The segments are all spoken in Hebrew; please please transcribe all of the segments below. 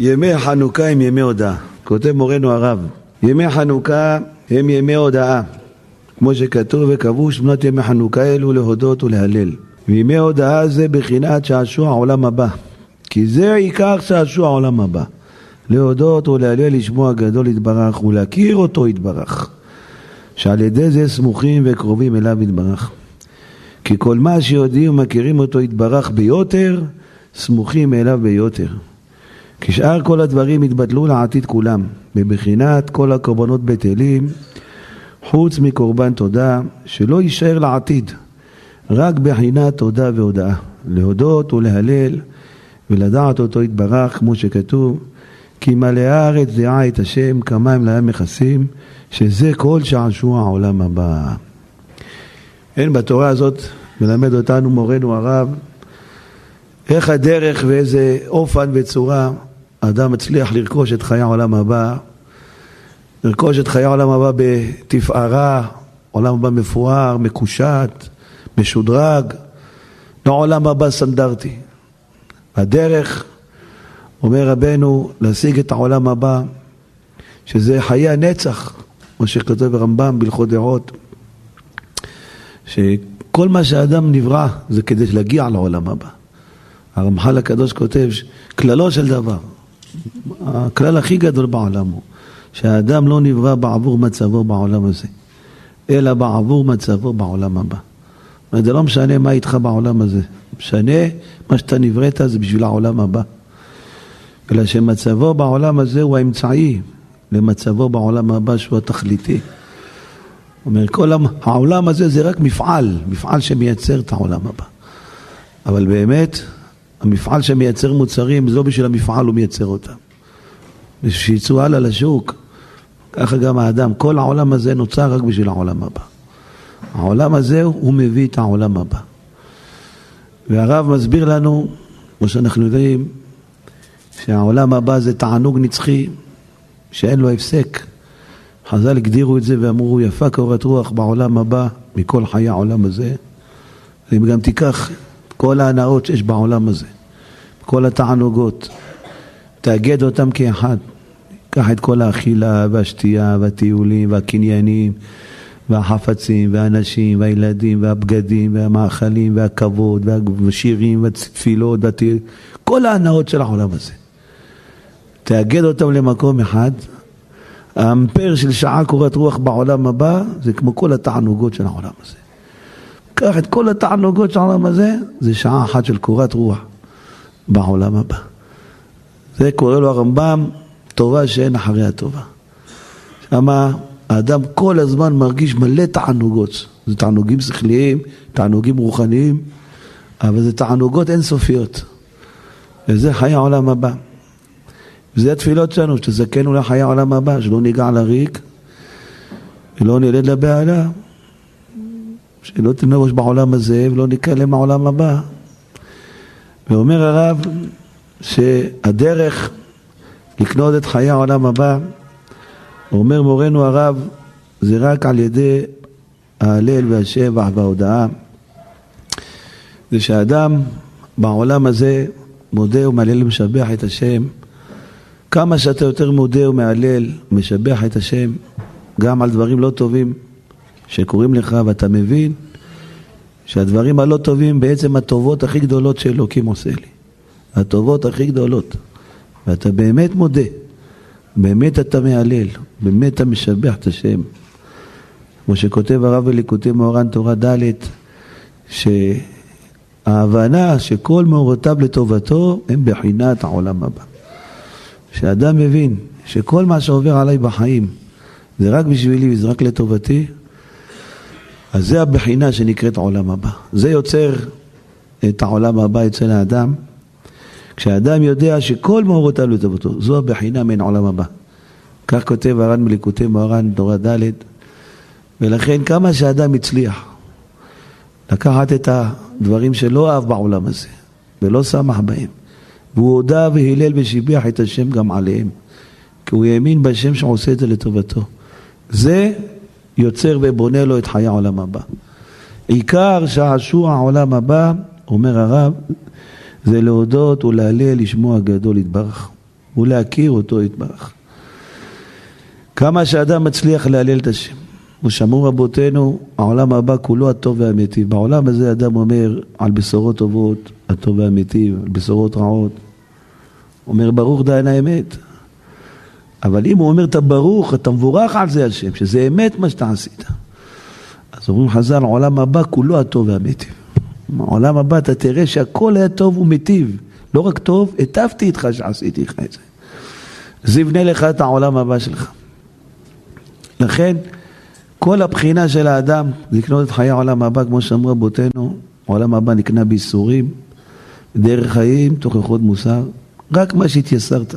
ימי חנוכה הם ימי הודעה. כותב מורנו הרב, ימי חנוכה הם ימי הודעה. כמו שכתוב וקבעו שמונת ימי חנוכה אלו להודות ולהלל. וימי הודעה זה בחינת שעשוע העולם הבא. כי זה עיקר שעשוע העולם הבא. להודות ולהלל לשמו הגדול יתברך ולהכיר אותו יתברך. שעל ידי זה סמוכים וקרובים אליו יתברך. כי כל מה שיודעים ומכירים אותו יתברך ביותר, סמוכים אליו ביותר. כי שאר כל הדברים יתבטלו לעתיד כולם, בבחינת כל הקורבנות בטלים, חוץ מקורבן תודה, שלא יישאר לעתיד, רק בחינת תודה והודאה. להודות ולהלל ולדעת אותו יתברך, כמו שכתוב, כי מלאה הארץ דעה את השם, כמים להם מכסים, שזה כל שעשוע העולם הבא. אין בתורה הזאת מלמד אותנו מורנו הרב איך הדרך ואיזה אופן וצורה אדם מצליח לרכוש את חיי העולם הבא, לרכוש את חיי העולם הבא בתפארה, עולם הבא מפואר, מקושט, משודרג, לעולם הבא סטנדרטי. הדרך, אומר רבנו, להשיג את העולם הבא, שזה חיי הנצח, כמו שכתוב ברמב"ם בהלכות דעות, שכל מה שאדם נברא זה כדי להגיע לעולם הבא. הרמח"ל הקדוש כותב, כללו של דבר, הכלל הכי גדול בעולם הוא שהאדם לא נברא בעבור מצבו בעולם הזה, אלא בעבור מצבו בעולם הבא. זה לא משנה מה איתך בעולם הזה, משנה מה שאתה נבראת זה בשביל העולם הבא. אלא שמצבו בעולם הזה הוא האמצעי למצבו בעולם הבא שהוא התכליתי. אומר, כל העולם הזה זה רק מפעל, מפעל שמייצר את העולם הבא. אבל באמת, המפעל שמייצר מוצרים, זה לא בשביל המפעל הוא מייצר אותם. בשביל שיצאו הלאה לשוק, ככה גם האדם, כל העולם הזה נוצר רק בשביל העולם הבא. העולם הזה, הוא מביא את העולם הבא. והרב מסביר לנו, כמו שאנחנו יודעים, שהעולם הבא זה תענוג נצחי שאין לו הפסק. חז"ל הגדירו את זה ואמרו, יפה קורת רוח בעולם הבא מכל חיי העולם הזה. אם גם תיקח כל ההנאות שיש בעולם הזה, כל התענוגות, תאגד אותם כאחד. קח את כל האכילה והשתייה והטיולים והקניינים והחפצים והאנשים והילדים והבגדים והמאכלים והכבוד והשירים והתפילות והטיולים, כל ההנאות של העולם הזה. תאגד אותם למקום אחד, האמפר של שעה קורת רוח בעולם הבא זה כמו כל התענוגות של העולם הזה. קח את כל התענוגות של העולם הזה, זה שעה אחת של קורת רוח בעולם הבא. זה קורא לו הרמב"ם, טובה שאין אחרי הטובה. שמה האדם כל הזמן מרגיש מלא תענוגות. זה תענוגים שכליים, תענוגים רוחניים, אבל זה תענוגות אינסופיות. וזה חיי העולם הבא. וזה התפילות שלנו, שתזכנו לחיי העולם הבא, שלא ניגע לריק ולא נלד לבהלה, שלא תנרוש בעולם הזה ולא ניקלם מהעולם הבא. ואומר הרב שהדרך לקנות את חיי העולם הבא, אומר מורנו הרב, זה רק על ידי ההלל והשבח וההודאה. זה שאדם בעולם הזה מודה ומהלל ומשבח את השם כמה שאתה יותר מודה ומהלל, משבח את השם, גם על דברים לא טובים שקורים לך, ואתה מבין שהדברים הלא טובים בעצם הטובות הכי גדולות שאלוקים עושה לי. הטובות הכי גדולות. ואתה באמת מודה, באמת אתה מהלל, באמת אתה משבח את השם. כמו שכותב הרב בליקוטי מאורן תורה ד', שההבנה שכל מאורותיו לטובתו הם בחינת העולם הבא. שאדם מבין שכל מה שעובר עליי בחיים זה רק בשבילי וזה רק לטובתי, אז זה הבחינה שנקראת עולם הבא. זה יוצר את העולם הבא אצל האדם. כשאדם יודע שכל מאורותיו לטובתו, זו הבחינה מן עולם הבא. כך כותב הר"ן מליקוטי מוהר"ן, תורה ד', ולכן כמה שאדם הצליח לקחת את הדברים שלא אהב בעולם הזה ולא שמח בהם והוא הודה והילל ושיבח את השם גם עליהם, כי הוא האמין בשם שעושה את זה לטובתו. זה יוצר ובונה לו את חיי העולם הבא. עיקר שעשוע העולם הבא, אומר הרב, זה להודות ולהלל לשמו הגדול יתברך. ולהכיר אותו יתברך. כמה שאדם מצליח להלל את השם. ושמעו רבותינו, העולם הבא כולו הטוב והאמיתי. בעולם הזה אדם אומר על בשורות טובות, הטוב והאמיתי, על בשורות רעות. אומר ברוך דיין האמת. אבל אם הוא אומר את הברוך, אתה מבורך על זה השם, שזה אמת מה שאתה עשית. אז אומרים חז"ל, העולם הבא כולו הטוב והמיטיב. העולם הבא אתה תראה שהכל היה טוב ומיטיב. לא רק טוב, היטבתי איתך שעשיתי לך את זה. זה יבנה לך את העולם הבא שלך. לכן, כל הבחינה של האדם לקנות את חיי העולם הבא, כמו שאמרו רבותינו, העולם הבא נקנה בייסורים, דרך חיים, תוכחות מוסר, רק מה שהתייסרת,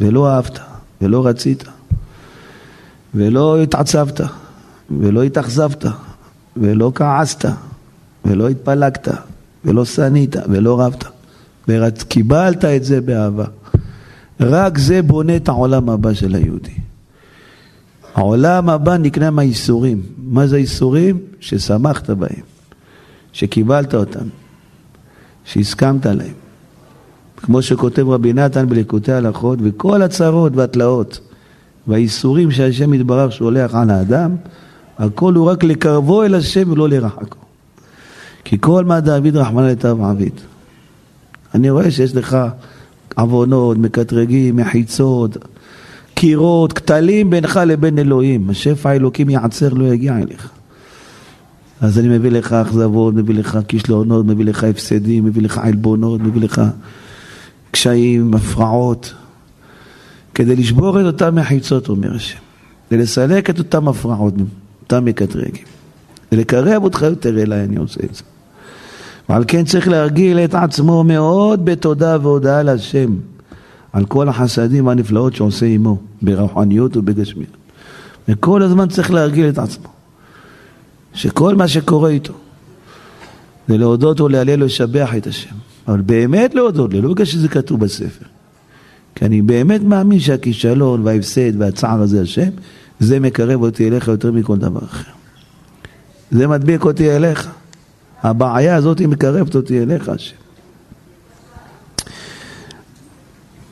ולא אהבת, ולא רצית, ולא התעצבת, ולא התאכזבת, ולא כעסת, ולא התפלגת, ולא שנאת, ולא רבת, וקיבלת את זה באהבה. רק זה בונה את העולם הבא של היהודי. העולם הבא נקנה מהייסורים. מה זה הייסורים? ששמחת בהם, שקיבלת אותם, שהסכמת להם. כמו שכותב רבי נתן בליקוטי הלכות, וכל הצרות והתלאות והייסורים שהשם יתברך שולח על האדם, הכל הוא רק לקרבו אל השם ולא לרחקו. כי כל מה דוד רחמנא לטב עביד. אני רואה שיש לך עוונות, מקטרגים, מחיצות, קירות, כתלים בינך לבין אלוהים. השפע האלוקים יעצר, לא יגיע אליך. אז אני מביא לך אכזבות, מביא לך כישלונות, מביא לך הפסדים, מביא לך עלבונות, מביא לך קשיים, הפרעות, כדי לשבור את אותם מחיצות, אומר השם. ולסלק את אותם הפרעות, אותם מקטרגים. ולקרב אותך יותר אליי, אני עושה את זה. ועל כן צריך להרגיל את עצמו מאוד בתודה והודאה להשם. על כל החסדים והנפלאות שעושה עמו, ברוחניות ובגשמיות. וכל הזמן צריך להרגיל את עצמו, שכל מה שקורה איתו זה להודות ולהלל ולשבח את השם. אבל באמת להודות, לא בגלל שזה כתוב בספר. כי אני באמת מאמין שהכישלון וההפסד והצער הזה השם, זה מקרב אותי אליך יותר מכל דבר אחר. זה מדביק אותי אליך. הבעיה הזאת היא מקרבת אותי אליך השם.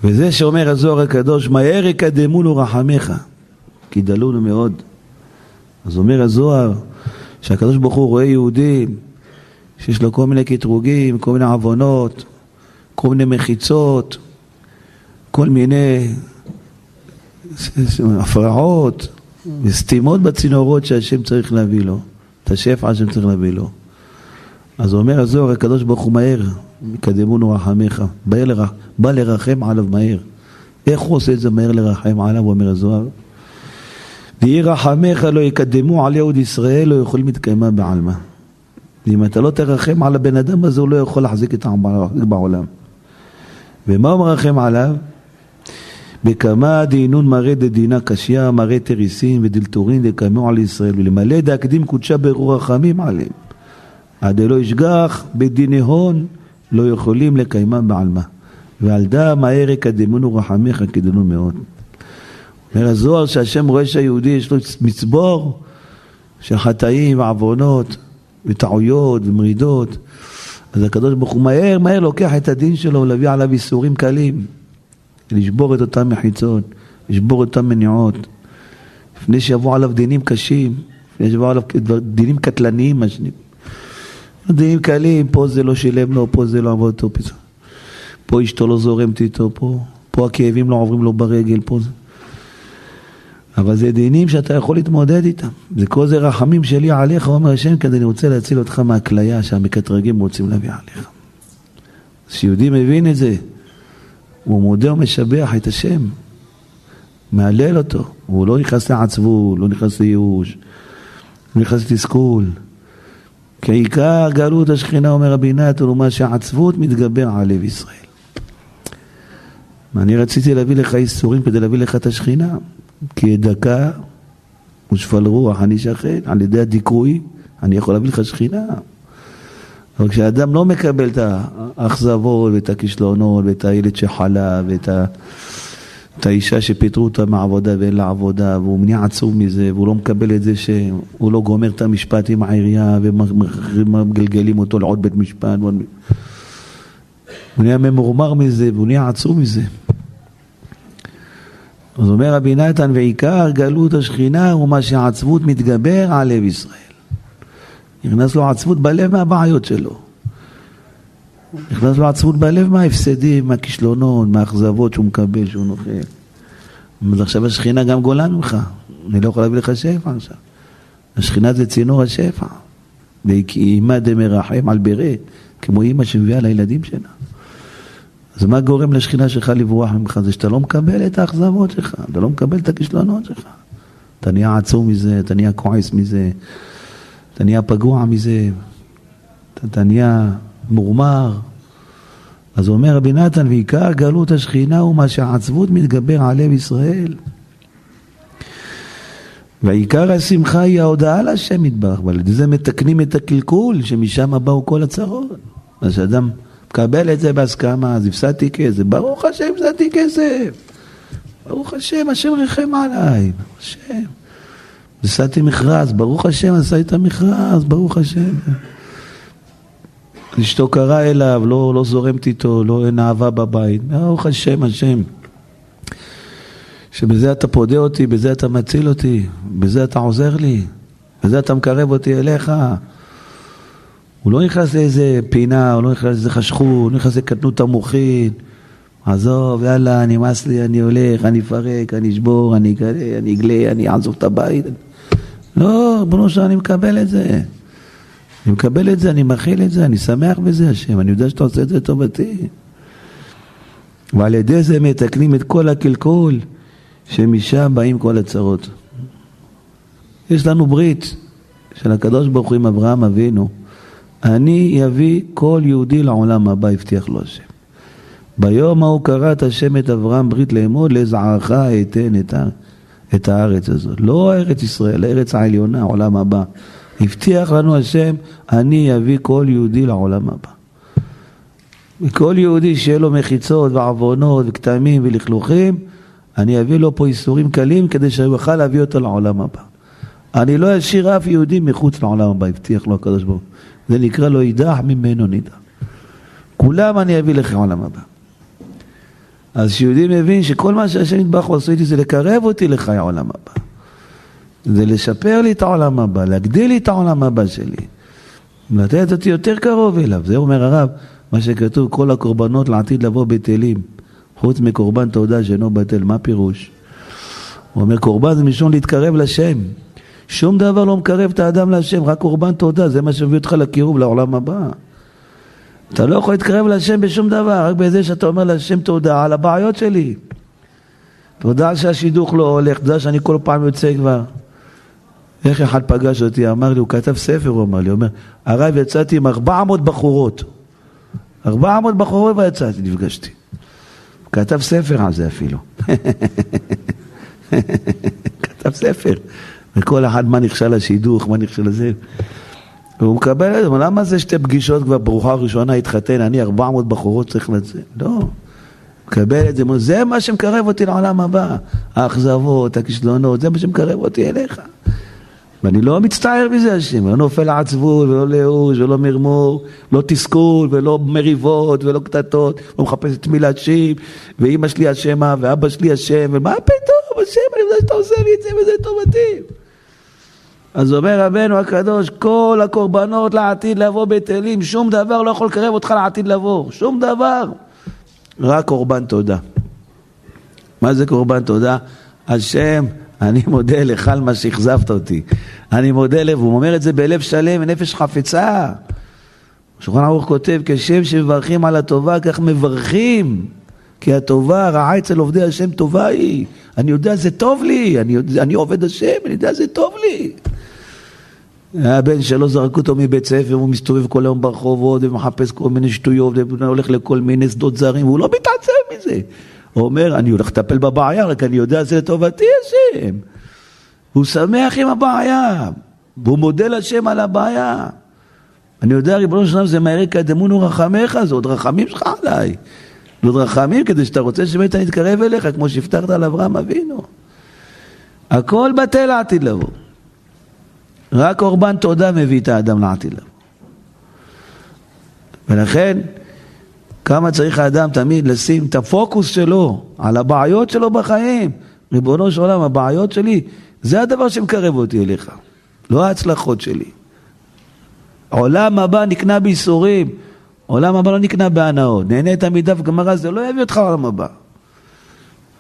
וזה שאומר הזוהר הקדוש, מהר יקדמונו רחמך, כי דלונו מאוד. אז אומר הזוהר, שהקדוש ברוך הוא רואה יהודים שיש לו כל מיני קטרוגים, כל מיני עוונות, כל מיני מחיצות, כל מיני הפרעות וסתימות בצינורות שהשם צריך להביא לו, את השפע שהשם צריך להביא לו. אז אומר הזוהר, הקדוש ברוך הוא מהר, יקדמונו רחמך, בא, לרח, בא לרחם עליו מהר. איך הוא עושה את זה מהר לרחם עליו, אומר הזוהר? ויהי רחמך לא יקדמו על יהוד ישראל, לא יכולים להתקיימה בעלמא. אם אתה לא תרחם על הבן אדם הזה, הוא לא יכול להחזיק את העם בעולם. ומה הוא מרחם עליו? בכמה דהינון מראה דדינה קשיא, מראה תריסין ודלתורין דקיימו על ישראל, ולמלא דהקדים קודשה ברור רחמים עליהם. עד אלא ישגח בדיני הון לא יכולים לקיימם בעלמא. ועל דא מהר יקדמונו רחמיך כדנו מאוד. אומר הזוהר שהשם רואה שהיהודי יש לו מצבור של חטאים ועוונות וטעויות ומרידות אז הקדוש ברוך הוא מהר מהר לוקח את הדין שלו ולהביא עליו איסורים קלים. לשבור את אותן מחיצות, לשבור את אותן מניעות. לפני שיבואו עליו דינים קשים, לפני שיבואו עליו דינים קטלניים מה שנקרא. דינים קלים, פה זה לא שילם לו, פה זה לא עבוד אותו פה אשתו לא זורמת איתו, פה, פה הכאבים לא עוברים לו ברגל, פה זה. אבל זה דינים שאתה יכול להתמודד איתם. זה כל זה רחמים שלי עליך, אומר השם, כדי אני רוצה להציל אותך מהכליה שהמקטרגים רוצים להביא עליך. כשיהודי מבין את זה, הוא מודה ומשבח את השם, מהלל אותו, הוא לא נכנס לעצבות, לא נכנס לייאוש, לא נכנס לתסכול. כי עיקר גלות השכינה, אומר רבי נתן, הוא מה שהעצבות מתגבר על לב ישראל. ואני רציתי להביא לך איסורים כדי להביא לך את השכינה, כי דקה ושפל רוח אני שכן, על ידי הדיכוי אני יכול להביא לך שכינה. אבל כשאדם לא מקבל את האכזבות ואת הכישלונות ואת הילד שחלה ואת ה... את האישה שפיטרו אותה מהעבודה ואין לה עבודה והוא נהיה עצוב מזה והוא לא מקבל את זה שהוא לא גומר את המשפט עם העירייה ומגלגלים אותו לעוד בית משפט הוא נהיה ממורמר מזה והוא נהיה עצוב מזה אז אומר רבי נתן, ועיקר גלות השכינה הוא מה שהעצבות מתגבר על לב ישראל. נכנס לו עצבות בלב מהבעיות שלו. נכנס לו עצבות בלב מההפסדים, מהכישלונות, מהאכזבות שהוא מקבל, שהוא נוחל. אז עכשיו השכינה גם גולה ממך, אני לא יכול להביא לך שפע עכשיו. השכינה זה צינור השפע. וכי אימא דמרחם על ברת, כמו אימא שמביאה לילדים שלה. אז מה גורם לשכינה שלך לברוח ממך? זה שאתה לא מקבל את האכזבות שלך, אתה לא מקבל את הכישלונות שלך. אתה נהיה עצום מזה, אתה נהיה כועס מזה, אתה נהיה פגוע מזה, אתה, אתה נהיה מורמר. אז אומר רבי נתן, ועיקר גלות השכינה הוא מה שהעצבות מתגבר על לב ישראל. ועיקר השמחה היא ההודעה להשם יתברך, ועל ידי זה מתקנים את הקלקול, שמשם באו כל הצרות. אז אדם מקבל את זה בהסכמה, אז הפסדתי כסף, ברוך השם הפסדתי כסף. ברוך השם, השם ריחם עליי, השם. הפסדתי מכרז, ברוך השם עשה את המכרז, ברוך השם. אשתו קרא אליו, לא, לא זורמת איתו, לא אין אהבה בבית, ברוך השם, השם. שבזה אתה פודה אותי, בזה אתה מציל אותי, בזה אתה עוזר לי, בזה אתה מקרב אותי אליך. הוא לא נכנס לאיזה פינה, הוא לא נכנס לאיזה חשכות, הוא לא נכנס לקטנות המוחין. עזוב, יאללה, נמאס לי, אני הולך, אני אפרק, אני אשבור, אני אגלה, אני אגלה, אני אעזוב את הבית. לא, ריבונו שלנו, אני מקבל את זה. אני מקבל את זה, אני מכיל את זה, אני שמח בזה, השם, אני יודע שאתה עושה את זה לטובתי. ועל ידי זה מתקנים את כל הקלקול. שמשם באים כל הצרות. יש לנו ברית של הקדוש ברוך הוא עם אברהם אבינו. אני אביא כל יהודי לעולם הבא, הבטיח לו השם. ביום ההוא קראת השם את אברהם ברית לאמוד, לזערך אתן את, את הארץ הזאת. לא ארץ ישראל, ארץ העליונה, העולם הבא. הבטיח לנו השם, אני אביא כל יהודי לעולם הבא. וכל יהודי שיהיה לו מחיצות ועוונות וכתמים ולכלוכים, אני אביא לו פה איסורים קלים כדי שהוא יוכל להביא אותו לעולם הבא. אני לא אשאיר אף יהודי מחוץ לעולם הבא, הבטיח לו הקדוש ברוך הוא. זה נקרא לו יידח ממנו נידח. כולם אני אביא לך לעולם הבא. אז שיהודי מבין שכל מה שהשם יתברך עושה איתי זה לקרב אותי לחיי העולם הבא. זה לשפר לי את העולם הבא, להגדיל לי את העולם הבא שלי. לתת אותי יותר קרוב אליו. זה אומר הרב, מה שכתוב, כל הקורבנות לעתיד לבוא בטלים. חוץ מקורבן תודה שאינו בטל, מה פירוש? הוא אומר קורבן זה משום להתקרב לשם. שום דבר לא מקרב את האדם להשם, רק קורבן תודה, זה מה שמביא אותך לקירוב לעולם הבא. אתה לא יכול להתקרב להשם בשום דבר, רק בזה שאתה אומר להשם תודה על הבעיות שלי. תודה שהשידוך לא הולך, תודה שאני כל פעם יוצא כבר. איך אחד פגש אותי, אמר לי, הוא כתב ספר, הוא אמר לי, הוא אומר, הרב יצאתי עם 400 בחורות. 400 בחורות ויצאתי, נפגשתי. כתב ספר על זה אפילו. כתב ספר. וכל אחד מה נכשל לשידוך, מה נכשל לזה. והוא מקבל את זה, למה זה שתי פגישות כבר ברוכה ראשונה התחתן, אני 400 בחורות צריך לצאת? לא. מקבל את זה, זה מה שמקרב אותי לעולם הבא. האכזבות, הכישלונות, זה מה שמקרב אותי אליך. ואני לא מצטער מזה, השם, לא נופל לעצבות, ולא לייאוש, ולא מרמור, לא תסכול, ולא מריבות, ולא קטטות, לא מחפש את מי להשיב, ואימא שלי אשמה, ואבא שלי אשם, ומה פתאום, השם, אני יודע שאתה עושה לי את זה וזה טובתי. אז אומר רבנו הקדוש, כל הקורבנות לעתיד לבוא בטלים, שום דבר לא יכול לקרב אותך לעתיד לבוא, שום דבר, רק קורבן תודה. מה זה קורבן תודה? השם, אני מודה לך על מה שאכזבת אותי. אני מודה לב, הוא אומר את זה בלב שלם, בנפש חפצה. שולחן ערוך כותב, כשם שמברכים על הטובה, כך מברכים. כי הטובה, הרעה אצל עובדי השם טובה היא. אני יודע, זה טוב לי. אני, אני עובד השם, אני יודע, זה טוב לי. הבן שלו זרקו אותו מבית ספר, הוא מסתובב כל היום ברחובות ומחפש כל מיני שטויות והולך לכל מיני שדות זרים, והוא לא מתעצב מזה. הוא אומר, אני הולך לטפל בבעיה, רק אני יודע זה לטובתי השם. הוא שמח עם הבעיה, והוא מודה לשם על הבעיה. אני יודע, ריבונו של עולם, זה מהר יקדמונו רחמיך, זה עוד רחמים שלך עליי. זה עוד רחמים כדי שאתה רוצה שבאמת אני אתקרב אליך, כמו שהבטחת על אברהם אבינו. הכל בטל לעתיד לבוא. רק קורבן תודה מביא את האדם לעתיד לבוא. ולכן, כמה צריך האדם תמיד לשים את הפוקוס שלו על הבעיות שלו בחיים. ריבונו של עולם, הבעיות שלי, זה הדבר שמקרב אותי אליך, לא ההצלחות שלי. עולם הבא נקנה בייסורים, עולם הבא לא נקנה בהנאות. נהנית מדף גמרא, זה לא יביא אותך לעולם הבא.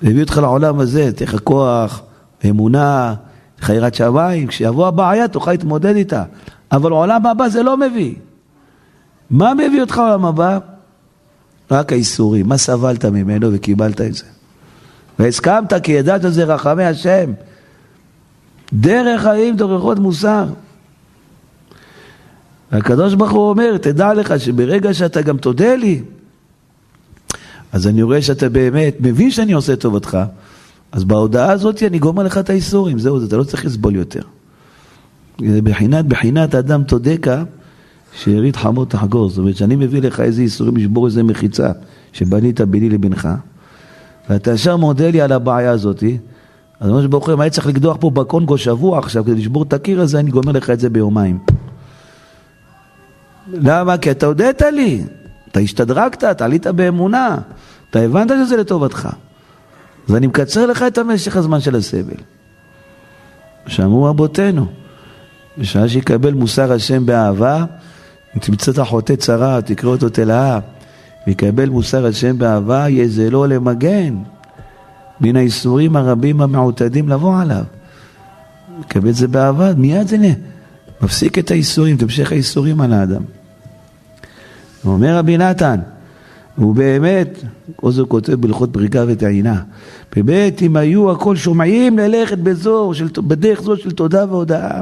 זה יביא אותך לעולם הזה, תהיה לך כוח, אמונה, לך יראת שמיים, כשיבוא הבעיה תוכל להתמודד איתה. אבל עולם הבא זה לא מביא. מה מביא אותך לעולם הבא? רק האיסורים. מה סבלת ממנו וקיבלת את זה. והסכמת כי ידעת שזה רחמי השם. דרך חיים דורכות מוסר. והקדוש ברוך הוא אומר, תדע לך שברגע שאתה גם תודה לי, אז אני רואה שאתה באמת מבין שאני עושה טובתך, אז בהודעה הזאת אני גומר לך את האיסורים, זהו, אתה לא צריך לסבול יותר. בחינת, בחינת אדם תודקה, שארית חמור תחגור. זאת אומרת, שאני מביא לך איזה איסורים לשבור איזה מחיצה שבנית ביני לבנך, ואתה ישר מודה לי על הבעיה הזאתי, אז ממש ברוך הוא, הייתי צריך לקדוח פה בקונגו שבוע עכשיו כדי לשבור את הקיר הזה, אני גומר לך את זה ביומיים. למה? כי אתה הודית לי, אתה השתדרגת, אתה עלית באמונה, אתה הבנת שזה לטובתך. אז אני מקצר לך את המשך הזמן של הסבל. שאמרו רבותינו, בשעה שיקבל מוסר השם באהבה, תמצא את החוטא צרה, תקרא אותו תלאה, ויקבל מוסר השם באהבה, יזלו למגן מן האיסורים הרבים המעוטדים לבוא עליו. יקבל את זה באהבה, מיד זה מפסיק את האיסורים, את המשך האיסורים על האדם. אומר רבי נתן, הוא באמת, כמו זה כותב בהלכות פריקה וטעינה, באמת אם היו הכל שומעים ללכת בזו, של, בדרך זו של תודה והודאה,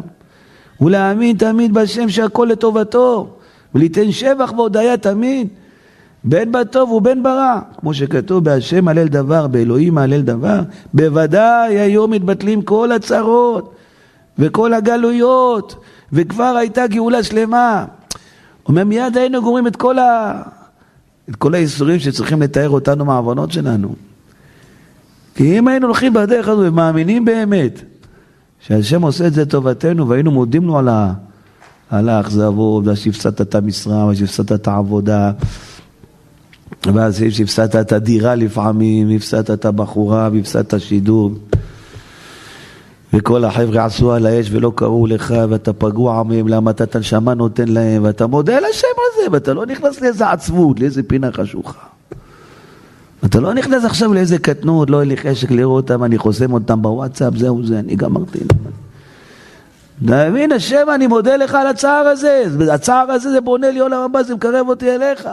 ולהאמין תמיד בשם שהכל לטובתו, וליתן שבח והודיה תמיד, בין בטוב ובין ברע, כמו שכתוב בהשם הלל דבר, באלוהים הלל דבר, בוודאי היו מתבטלים כל הצרות וכל הגלויות, וכבר הייתה גאולה שלמה. אומר מיד היינו גומרים את כל, ה... את כל האיסורים שצריכים לתאר אותנו מהעוונות שלנו. כי אם היינו הולכים בדרך הזו ומאמינים באמת שהשם עושה את זה לטובתנו והיינו מודים לו על. על האכזבות, ועל שהפסדת את המשרה, שהפסדת את העבודה, ואז שהפסדת את הדירה לפעמים, הפסדת את הבחורה, והפסדת את השידור. וכל החבר'ה עשו על האש ולא קראו לך, ואתה פגוע מהם, למה אתה את הנשמה נותן להם, ואתה מודה לשם על זה, ואתה לא נכנס לאיזה עצבות, לאיזה פינה חשוכה. אתה לא נכנס עכשיו לאיזה קטנות, לא אין לי חשק לראות אותם, אני חוסם אותם בוואטסאפ, זהו זה, אני גמרתי. אתה מבין, השם, אני מודה לך על הצער הזה, הצער הזה זה בונה לי עולם הבא, זה מקרב אותי אליך.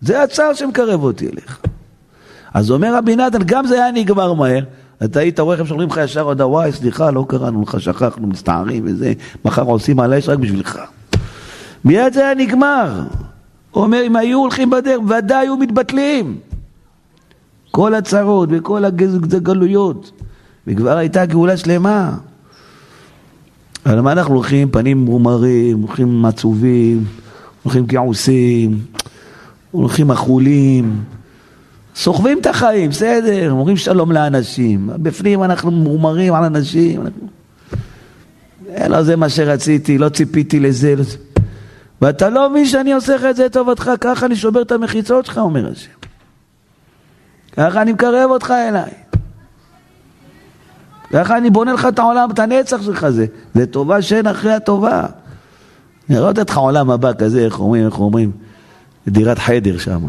זה הצער שמקרב אותי אליך. אז אומר רבי נתן, גם זה היה נגמר מהר. אתה היית רואה איך שאומרים לך ישר עוד וואי, סליחה, לא קראנו לך, שכחנו, מסתערים וזה, מחר עושים על האש רק בשבילך. מיד זה היה נגמר. הוא אומר, אם היו הולכים בדרך, ודאי היו מתבטלים. כל הצרות וכל הגלויות, וכבר הייתה גאולה שלמה. על מה אנחנו הולכים? פנים מומרים, הולכים עצובים, הולכים כעוסים, הולכים אכולים. סוחבים את החיים, בסדר, אומרים שלום לאנשים. בפנים אנחנו מומרים על אנשים. לא זה מה שרציתי, לא ציפיתי לזה. לא... ואתה לא מבין שאני עושה לך את זה לטובתך, ככה אני שובר את המחיצות שלך, אומר השם. ככה אני מקרב אותך אליי. ככה אני בונה לך את העולם, את הנצח שלך זה. זה טובה שאין אחרי הטובה. נראה אותך עולם הבא כזה, איך אומרים, איך אומרים. דירת חדר שם.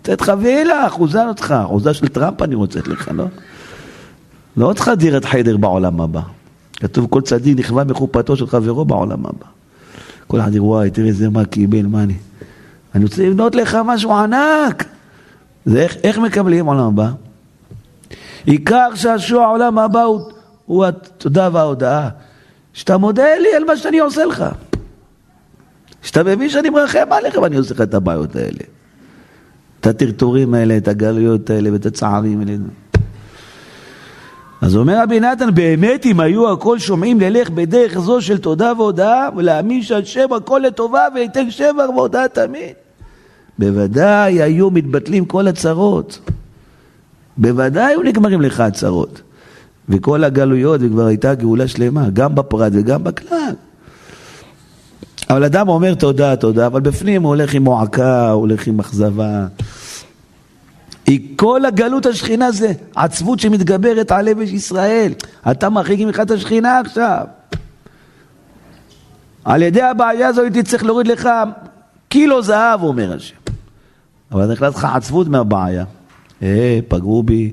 לתת לך וילה, אחוזה אותך, אחוזה של טראמפ אני רוצה לך, לא? לא אותך דירת חדר בעולם הבא. כתוב כל צדיק נכווה מחופתו של חברו בעולם הבא. כל אחד וואי, תראה זה מה קיבל, מה אני... אני רוצה לבנות לך משהו ענק. זה איך, איך מקבלים עולם הבא? עיקר שעשוע העולם הבא הוא, הוא התודה וההודאה. שאתה מודה לי על מה שאני עושה לך. שאתה מבין שאני מרחם עליך ואני עושה לך את הבעיות האלה. את הטרטורים האלה, את הגלויות האלה ואת הצערים האלה. אז אומר רבי נתן, באמת אם היו הכל שומעים ללך בדרך זו של תודה והודאה ולהאמין שהשם הכל לטובה וייתן שבח והודאה תמיד. בוודאי היו מתבטלים כל הצרות. בוודאי היו נגמרים לך הצרות. וכל הגלויות, וכבר הייתה גאולה שלמה, גם בפרט וגם בכלל. אבל אדם אומר תודה, תודה, אבל בפנים הוא הולך עם מועקה, הוא הולך עם אכזבה, היא כל הגלות השכינה זה עצבות שמתגברת על לב ישראל. אתה מרחיק ממך את השכינה עכשיו. על ידי הבעיה הזו הייתי צריך להוריד לך קילו זהב, אומר השם. אבל נכנס לך עצבות מהבעיה. אה, פגעו בי,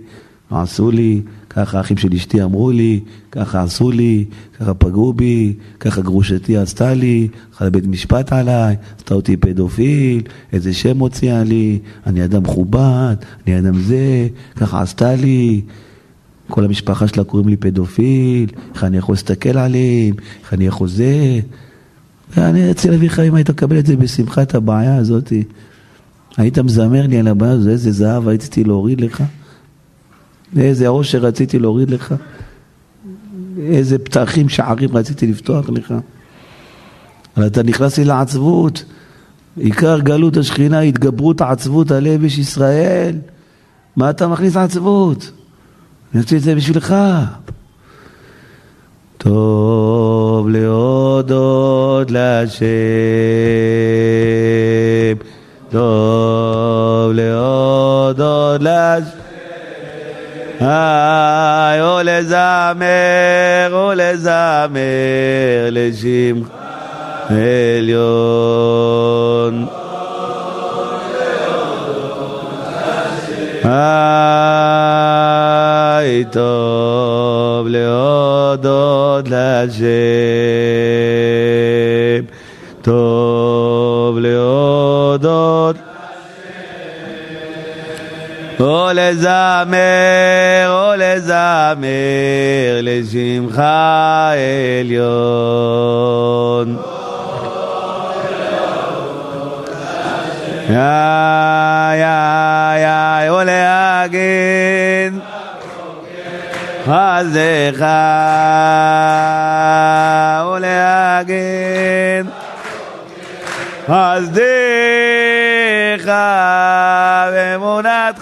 עשו לי, ככה האחים של אשתי אמרו לי, ככה עשו לי, ככה פגעו בי, ככה גרושתי עשתה לי, הלכה לבית משפט עליי, עשתה אותי פדופיל, איזה שם הוציאה לי, אני אדם מכובד, אני אדם זה, ככה עשתה לי. כל המשפחה שלה קוראים לי פדופיל, איך אני יכול להסתכל עליהם, איך אני יכול זה. ואני אצל אביך, אם היית מקבל את זה בשמחה, את הבעיה הזאת, היית מזמר לי על הבעיה הזו, איזה זהב הייתי להוריד לך. ואיזה עושר רציתי להוריד לך, איזה פתחים, שערים רציתי לפתוח לך. אבל אתה נכנס לי לעצבות. עיקר גלות השכינה, התגברות העצבות על יבש ישראל. מה אתה מכניס לעצבות? אני רוצה את זה בשבילך. טוב להודות להשם, טוב להודות להשם. היי, או לזמר, או לזמר לשמך עליון. היי, טוב להודות להשם, טוב להודות או לזמר, או לזמר לשמך עליון. יא יא יא או להגן חסדך או להגן חסדך ואמונתך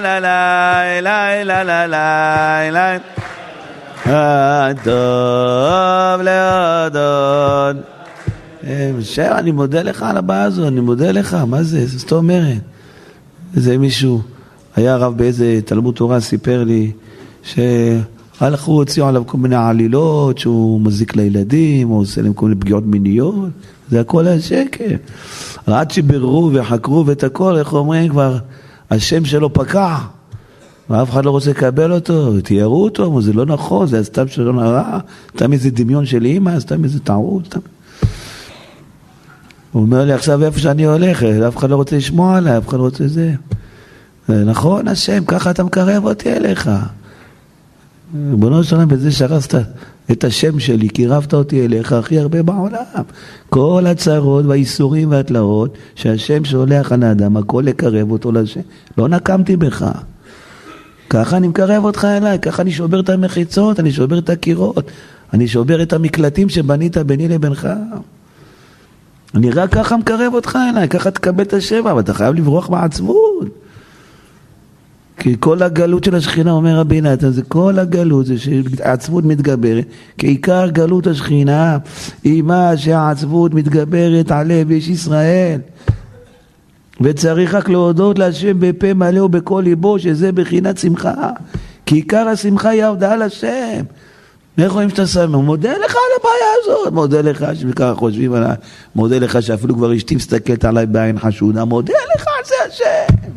לה לה לה לה לה לה לה לה טוב להודות. שם, אני מודה לך על הבעיה הזו, אני מודה לך, מה זה, זאת אומרת. איזה מישהו, היה רב באיזה תלמוד תורה, סיפר לי שהלכו, הוציאו עליו כל מיני עלילות, שהוא מזיק לילדים, או עושה להם כל מיני פגיעות מיניות, זה הכל היה שקר. עד שביררו וחקרו ואת הכל, איך אומרים כבר, השם שלו פקע, ואף אחד לא רוצה לקבל אותו, תיארו אותו, זה לא נכון, זה סתם שלא הרע, סתם איזה דמיון של אימא, סתם איזה טעות, סתם. הוא אומר לי עכשיו איפה שאני הולך, אף אחד לא רוצה לשמוע עליי, אף אחד לא רוצה זה. נכון השם, ככה אתה מקרב אותי אליך. ריבונו של עולם, בזה שהרסת את השם שלי, קירבת אותי אליך הכי הרבה בעולם. כל הצרות והאיסורים והתלאות שהשם שולח על האדם, הכל לקרב אותו לשם. לא נקמתי בך. ככה אני מקרב אותך אליי, ככה אני שובר את המחיצות, אני שובר את הקירות, אני שובר את המקלטים שבנית ביני לבינך. אני רק ככה מקרב אותך אליי, ככה תקבל את השבע, אבל אתה חייב לברוח בעצבות. כי כל הגלות של השכינה, אומר רבי נתן, זה כל הגלות, זה שהעצבות מתגברת, כי עיקר גלות השכינה היא מה שהעצבות מתגברת על לב איש ישראל. וצריך רק להודות להשם בפה מלא ובכל ליבו, שזה בחינת שמחה. כי עיקר השמחה היא ההודעה לשם. איך רואים שאתה? הוא מודה לך על הבעיה הזאת, מודה לך שככה חושבים עליי, מודה לך שאפילו כבר אשתי מסתכלת עליי בעין חשודה, מודה לך על זה השם.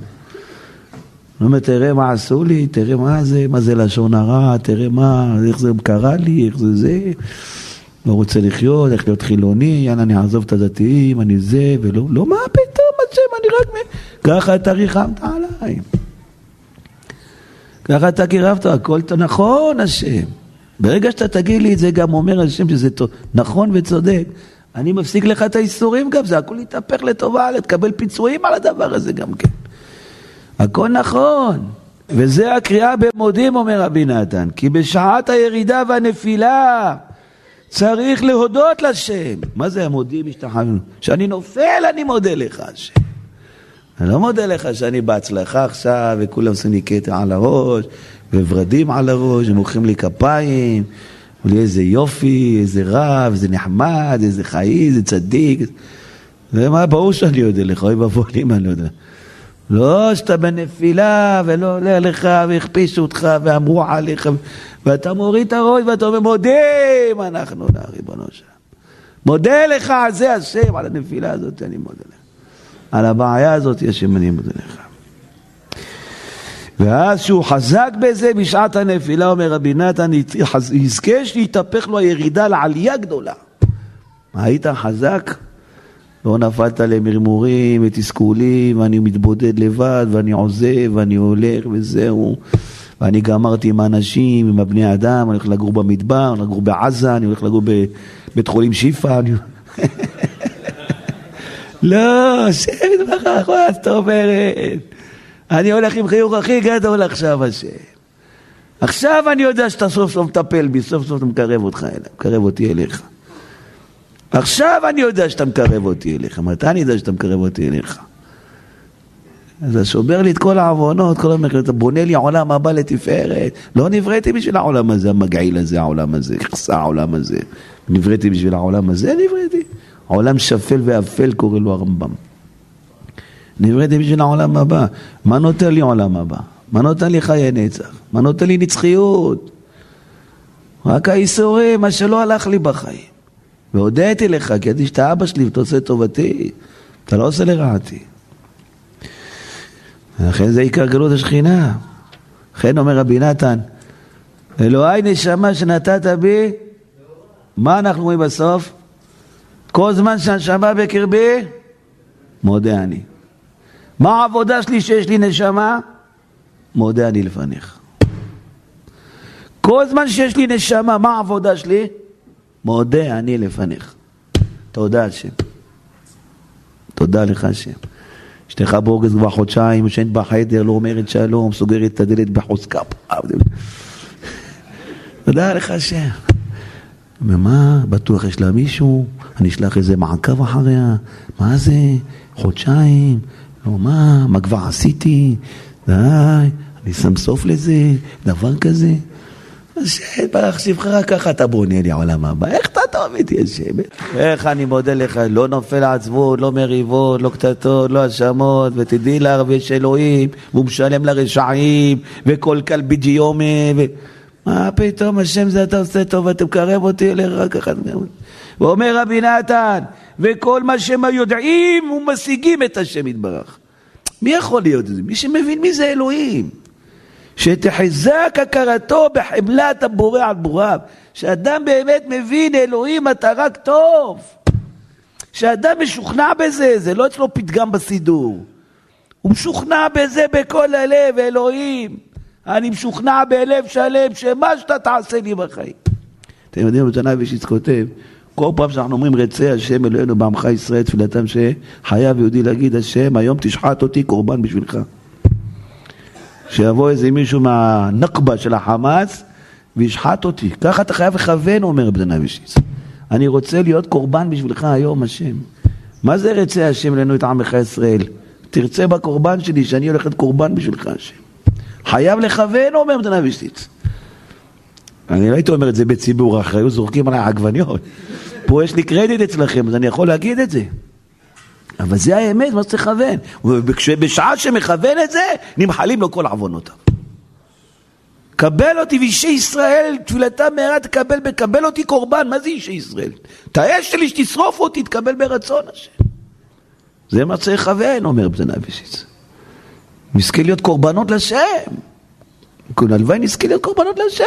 הוא אומר, תראה מה עשו לי, תראה מה זה, מה זה לשון הרע, תראה מה, איך זה קרה לי, איך זה זה. לא רוצה לחיות, איך להיות חילוני, יאללה, אני אעזוב את הדתיים, אני זה, ולא, לא, מה פתאום, השם, אני רק... ככה אתה ריחמת עליי. ככה אתה קירבת, הכל נכון, השם. ברגע שאתה תגיד לי את זה, גם אומר השם שזה נכון וצודק. אני מפסיק לך את האיסורים גם, זה הכל יתהפך לטובה, לתקבל פיצויים על הדבר הזה גם כן. הכל נכון. וזה הקריאה במודים, אומר רבי נתן, כי בשעת הירידה והנפילה צריך להודות לשם. מה זה המודים משתחווים? כשאני נופל אני מודה לך השם. אני לא מודה לך שאני בהצלחה עכשיו וכולם עושים לי כתר על הראש וורדים על הראש ומוחאים לי כפיים ולי איזה יופי, איזה רב, איזה נחמד, איזה חיים, איזה צדיק. ומה, ברור שאני יודע לך, אוי ואבוי אם אני לא יודע. לא שאתה בנפילה ולא עולה לך והכפישו אותך ואמרו עליך ואתה מוריד את הראש ואתה אומר מודים אנחנו לריבונו שלנו. מודה לך על זה השם, על הנפילה הזאת אני מודה לך. על הבעיה הזאת השם אני מודה לך. ואז שהוא חזק בזה בשעת הנפילה, אומר רבי נתן, יזכה שיתהפך לו הירידה לעלייה גדולה. היית חזק? לא נפלת למרמורים ותסכולים, ואני מתבודד לבד, ואני עוזב, ואני הולך, וזהו. ואני גמרתי עם האנשים, עם הבני אדם, אני הולך לגור במדבר, אני הולך לגור בעזה, אני הולך לגור בבית חולים שיפא. אני... לא, השם יתברך, מה זאת אומרת? אני הולך עם חיוך הכי גדול עכשיו, השם. עכשיו אני יודע שאתה סוף סוף מטפל בי, סוף סוף אתה מקרב אותך אליי, מקרב אותי אליך. עכשיו אני יודע שאתה מקרב אותי אליך. מתי אני יודע שאתה מקרב אותי אליך? אתה שובר לי את כל העוונות, כל המחיר, אתה בונה לי עולם הבא לתפארת. לא נבראתי בשביל העולם הזה, המגעיל הזה, העולם הזה, יחסה העולם הזה. נבראתי בשביל העולם הזה, נבראתי. עולם שפל ואפל קורא לו הרמב"ם. נבראתי בשביל העולם הבא. מה נותן לי עולם הבא? מה נותן לי חיי נצח? מה נותן לי נצחיות? רק האיסורים, מה שלא הלך לי בחיים. והודיתי לך, כי ידעתי שאתה אבא שלי ואתה עושה טובתי, אתה לא עושה לרעתי. ולכן זה עיקר גלות השכינה. לכן אומר רבי נתן, אלוהי נשמה שנתת בי, מה אנחנו רואים בסוף? כל זמן שהנשמה בקרבי, מודה אני. מה העבודה שלי שיש לי נשמה? מודה אני לפניך. כל זמן שיש לי נשמה, מה העבודה שלי? מודה אני לפניך. תודה השם. תודה לך השם. אשתך בורגס כבר חודשיים, ישנת בחדר, לא אומרת שלום, סוגרת את הדלת בחוזקה. תודה לך השם. ומה, בטוח יש לה מישהו, אני אשלח איזה מעקב אחריה, מה זה, חודשיים, לא מה, מה כבר עשיתי, די, אני שם סוף לזה, דבר כזה. השם ברח שבחך, ככה אתה בונה לי עולם הבא. איך אתה טוב איתי, השם? איך אני מודה לך, לא נופל עצבות, לא מריבות, לא קטטות, לא האשמות, ותדעי לך, ויש אלוהים, והוא משלם לרשעים, וכל כלבי ג'יומי, ו... מה פתאום, השם זה אתה עושה טוב, אתה מקרב אותי אליך רק אחד. ואומר רבי נתן, וכל מה שהם יודעים ומשיגים את השם יתברך. מי יכול להיות את זה? מי שמבין מי זה אלוהים. שתחזק הכרתו בחמלת הבורא על בוריו. שאדם באמת מבין אלוהים אתה רק טוב. שאדם משוכנע בזה, זה לא אצלו פתגם בסידור. הוא משוכנע בזה בכל הלב, אלוהים. אני משוכנע בלב שלם שמה שאתה תעשה לי בחיים. אתם יודעים, בתנאי ושיץ כותב, כל פעם שאנחנו אומרים רצה השם אלוהינו בעמך ישראל תפילתם שחייב יהודי להגיד השם היום תשחט אותי קורבן בשבילך. שיבוא איזה מישהו מהנקבה של החמאס וישחט אותי. ככה אתה חייב לכוון, אומר רבי דנאי ושיץ. אני רוצה להיות קורבן בשבילך היום, השם. מה זה רצה השם אלינו את עמך ישראל? תרצה בקורבן שלי שאני הולך להיות קורבן בשבילך, השם. חייב לכוון, אומר רבי דנאי ושיץ. אני לא הייתי אומר את זה בציבור, אחרי היו זורקים עליי עגבניות. פה יש לי קרדיט אצלכם, אז אני יכול להגיד את זה. אבל זה האמת, מה שצריך לכוון. ובשעה שמכוון את זה, נמחלים לו כל עוונותיו. קבל אותי ואישי ישראל, תפילתם מהרה תקבל, קבל אותי קורבן, מה זה אישי ישראל? את האש שלי שתשרוף אותי, תקבל ברצון השם. זה מה צריך לכוון, אומר בני אבישיץ. נזכה להיות קורבנות לשם. הלוואי נזכה להיות קורבנות לשם.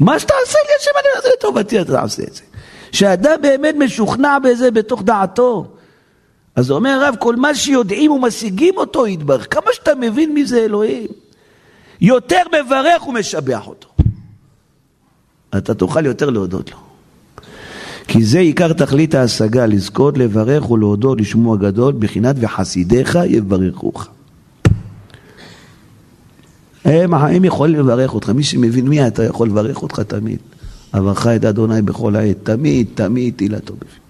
מה שתעשה לי השם, אני אעשה לטובתי, אתה תעשה את זה. שאדם באמת משוכנע בזה בתוך דעתו. אז אומר הרב, כל מה שיודעים ומשיגים אותו יתברך. כמה שאתה מבין מי זה אלוהים, יותר מברך ומשבח אותו. אתה תוכל יותר להודות לו. כי זה עיקר תכלית ההשגה, לזכות לברך ולהודות לשמו הגדול, בחינת וחסידיך יברכוך. הם, הם יכולים לברך אותך, מי שמבין מי אתה יכול לברך אותך תמיד. אברך את אדוני בכל העת, תמיד, תמיד תהילתו בפי.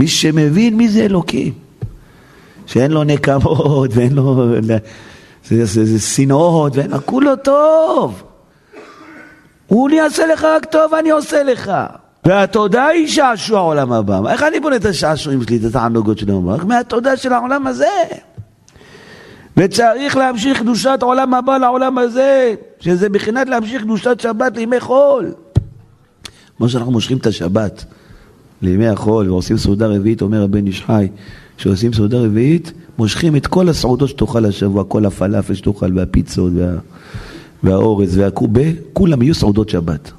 מי שמבין מי זה אלוקים, שאין לו נקמות ואין לו שנאות, ואין לו, כולו טוב. הוא יעשה לך רק טוב, אני עושה לך. והתודה היא שעשוע העולם הבא. איך אני בונה את השעשועים שלי, את התענוגות שלי? רק מהתודה של העולם הזה. וצריך להמשיך קדושת עולם הבא לעולם הזה, שזה מבחינת להמשיך קדושת שבת לימי חול. כמו שאנחנו מושכים את השבת לימי החול ועושים סעודה רביעית, אומר הבן איש חי, כשעושים סעודה רביעית, מושכים את כל הסעודות שתאכל השבוע, כל הפלאפל שתאכל והפיצות וה... והאורז והקובה, כולם יהיו סעודות שבת.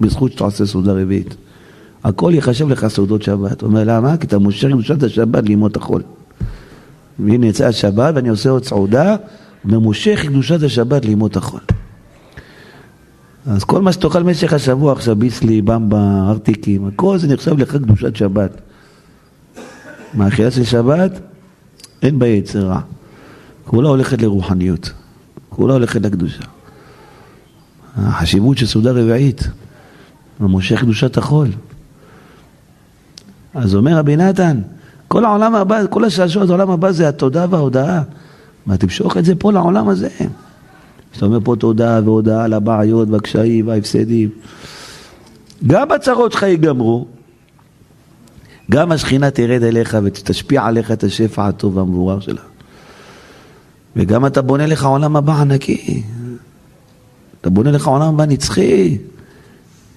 בזכות שאתה עושה סעודה רביעית. הכל יחשב לך סעודות שבת. אומר, למה? כי אתה מושך עם שעת השבת לימות החול. והנה יצא השבת ואני עושה עוד סעודה, וממושך קדושת השבת לימות החול. אז כל מה שתאכל במשך השבוע עכשיו, ביסלי, במבה, ארטיקים, הכל זה נחשב לך קדושת שבת. מאכילה של שבת, אין בה יצר רע. כולה הולכת לרוחניות, כולה הולכת לקדושה. החשיבות של סעודה רביעית, מושך קדושת החול. אז אומר רבי נתן, כל העולם הבא, כל השעשוע העולם הבא זה התודה וההודאה. מה, תמשוך את זה פה לעולם הזה. כשאתה אומר פה תודה והודאה על הבעיות והקשיים וההפסדים. גם הצרות שלך ייגמרו, גם השכינה תרד אליך ותשפיע עליך את השפע הטוב והמבורר שלה. וגם אתה בונה לך עולם הבא ענקי. אתה בונה לך עולם הבא נצחי.